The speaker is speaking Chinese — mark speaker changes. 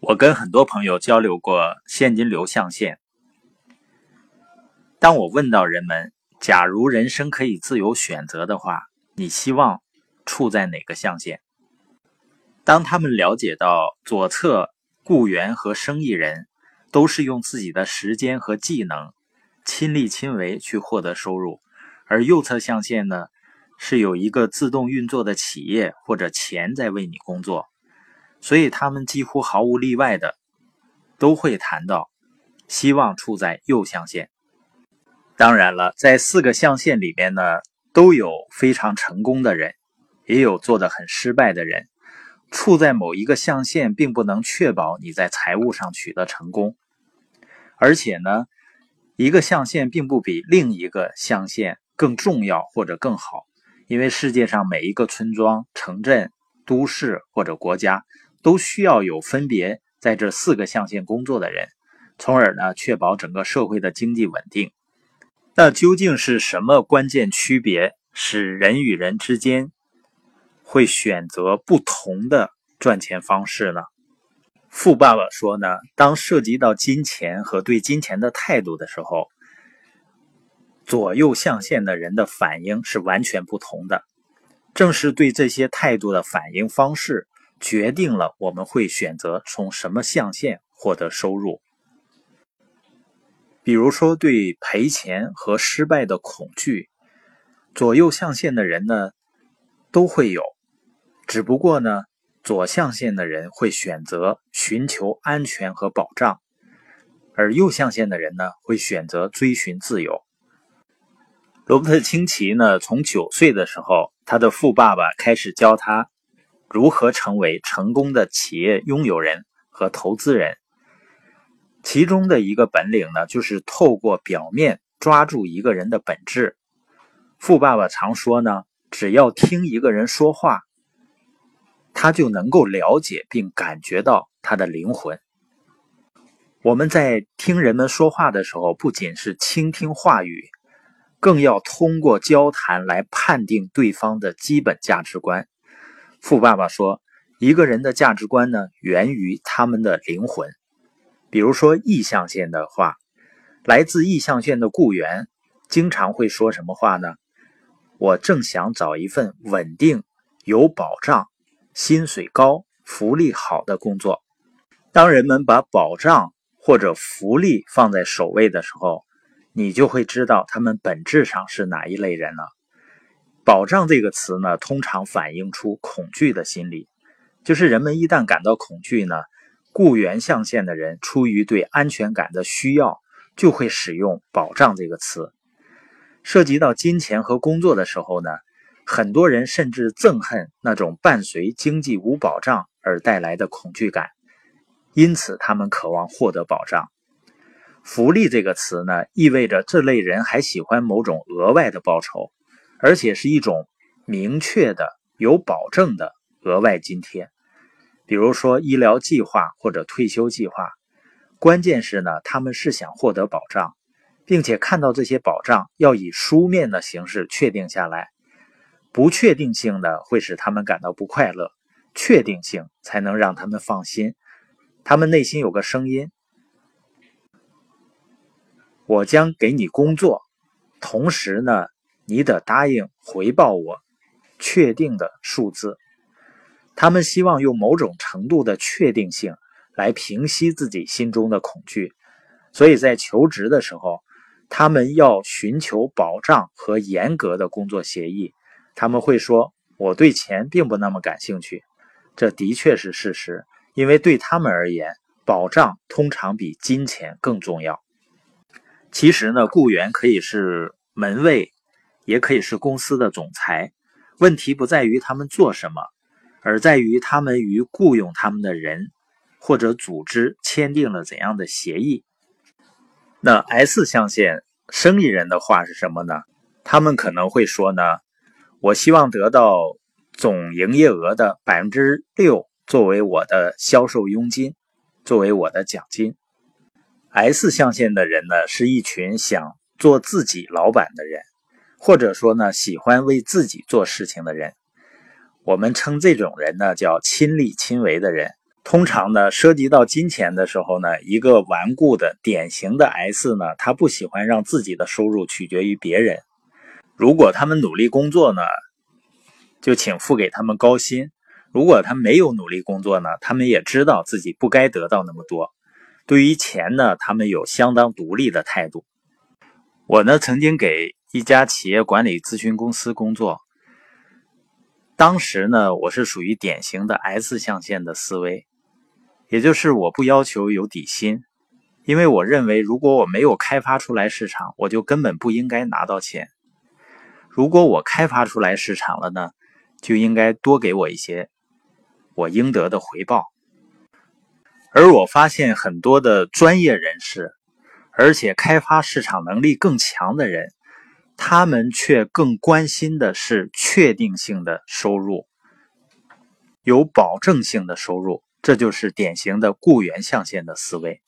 Speaker 1: 我跟很多朋友交流过现金流象限。当我问到人们，假如人生可以自由选择的话，你希望处在哪个象限？当他们了解到左侧雇员和生意人都是用自己的时间和技能亲力亲为去获得收入，而右侧象限呢，是有一个自动运作的企业或者钱在为你工作。所以他们几乎毫无例外的都会谈到希望处在右象限。当然了，在四个象限里面呢，都有非常成功的人，也有做的很失败的人。处在某一个象限，并不能确保你在财务上取得成功。而且呢，一个象限并不比另一个象限更重要或者更好，因为世界上每一个村庄、城镇、都市或者国家。都需要有分别在这四个象限工作的人，从而呢确保整个社会的经济稳定。那究竟是什么关键区别使人与人之间会选择不同的赚钱方式呢？富爸爸说呢，当涉及到金钱和对金钱的态度的时候，左右象限的人的反应是完全不同的。正是对这些态度的反应方式。决定了我们会选择从什么象限获得收入。比如说，对赔钱和失败的恐惧，左右象限的人呢都会有，只不过呢，左象限的人会选择寻求安全和保障，而右象限的人呢会选择追寻自由。罗伯特清崎呢，从九岁的时候，他的富爸爸开始教他。如何成为成功的企业拥有人和投资人？其中的一个本领呢，就是透过表面抓住一个人的本质。富爸爸常说呢，只要听一个人说话，他就能够了解并感觉到他的灵魂。我们在听人们说话的时候，不仅是倾听话语，更要通过交谈来判定对方的基本价值观。富爸爸说：“一个人的价值观呢，源于他们的灵魂。比如说，意象线的话，来自意象线的雇员经常会说什么话呢？我正想找一份稳定、有保障、薪水高、福利好的工作。当人们把保障或者福利放在首位的时候，你就会知道他们本质上是哪一类人了。”保障这个词呢，通常反映出恐惧的心理，就是人们一旦感到恐惧呢，雇员象限的人出于对安全感的需要，就会使用保障这个词。涉及到金钱和工作的时候呢，很多人甚至憎恨那种伴随经济无保障而带来的恐惧感，因此他们渴望获得保障。福利这个词呢，意味着这类人还喜欢某种额外的报酬。而且是一种明确的、有保证的额外津贴，比如说医疗计划或者退休计划。关键是呢，他们是想获得保障，并且看到这些保障要以书面的形式确定下来。不确定性呢，会使他们感到不快乐；确定性才能让他们放心。他们内心有个声音：我将给你工作，同时呢。你得答应回报我确定的数字。他们希望用某种程度的确定性来平息自己心中的恐惧，所以在求职的时候，他们要寻求保障和严格的工作协议。他们会说：“我对钱并不那么感兴趣。”这的确是事实，因为对他们而言，保障通常比金钱更重要。其实呢，雇员可以是门卫。也可以是公司的总裁。问题不在于他们做什么，而在于他们与雇佣他们的人或者组织签订了怎样的协议。那 S 象限生意人的话是什么呢？他们可能会说呢：“我希望得到总营业额的百分之六作为我的销售佣金，作为我的奖金。”S 象限的人呢，是一群想做自己老板的人。或者说呢，喜欢为自己做事情的人，我们称这种人呢叫亲力亲为的人。通常呢，涉及到金钱的时候呢，一个顽固的典型的 S 呢，他不喜欢让自己的收入取决于别人。如果他们努力工作呢，就请付给他们高薪；如果他没有努力工作呢，他们也知道自己不该得到那么多。对于钱呢，他们有相当独立的态度。我呢，曾经给一家企业管理咨询公司工作，当时呢，我是属于典型的 S 象限的思维。也就是我不要求有底薪，因为我认为如果我没有开发出来市场，我就根本不应该拿到钱。如果我开发出来市场了呢，就应该多给我一些我应得的回报。而我发现很多的专业人士，而且开发市场能力更强的人，他们却更关心的是确定性的收入，有保证性的收入。这就是典型的雇员象限的思维。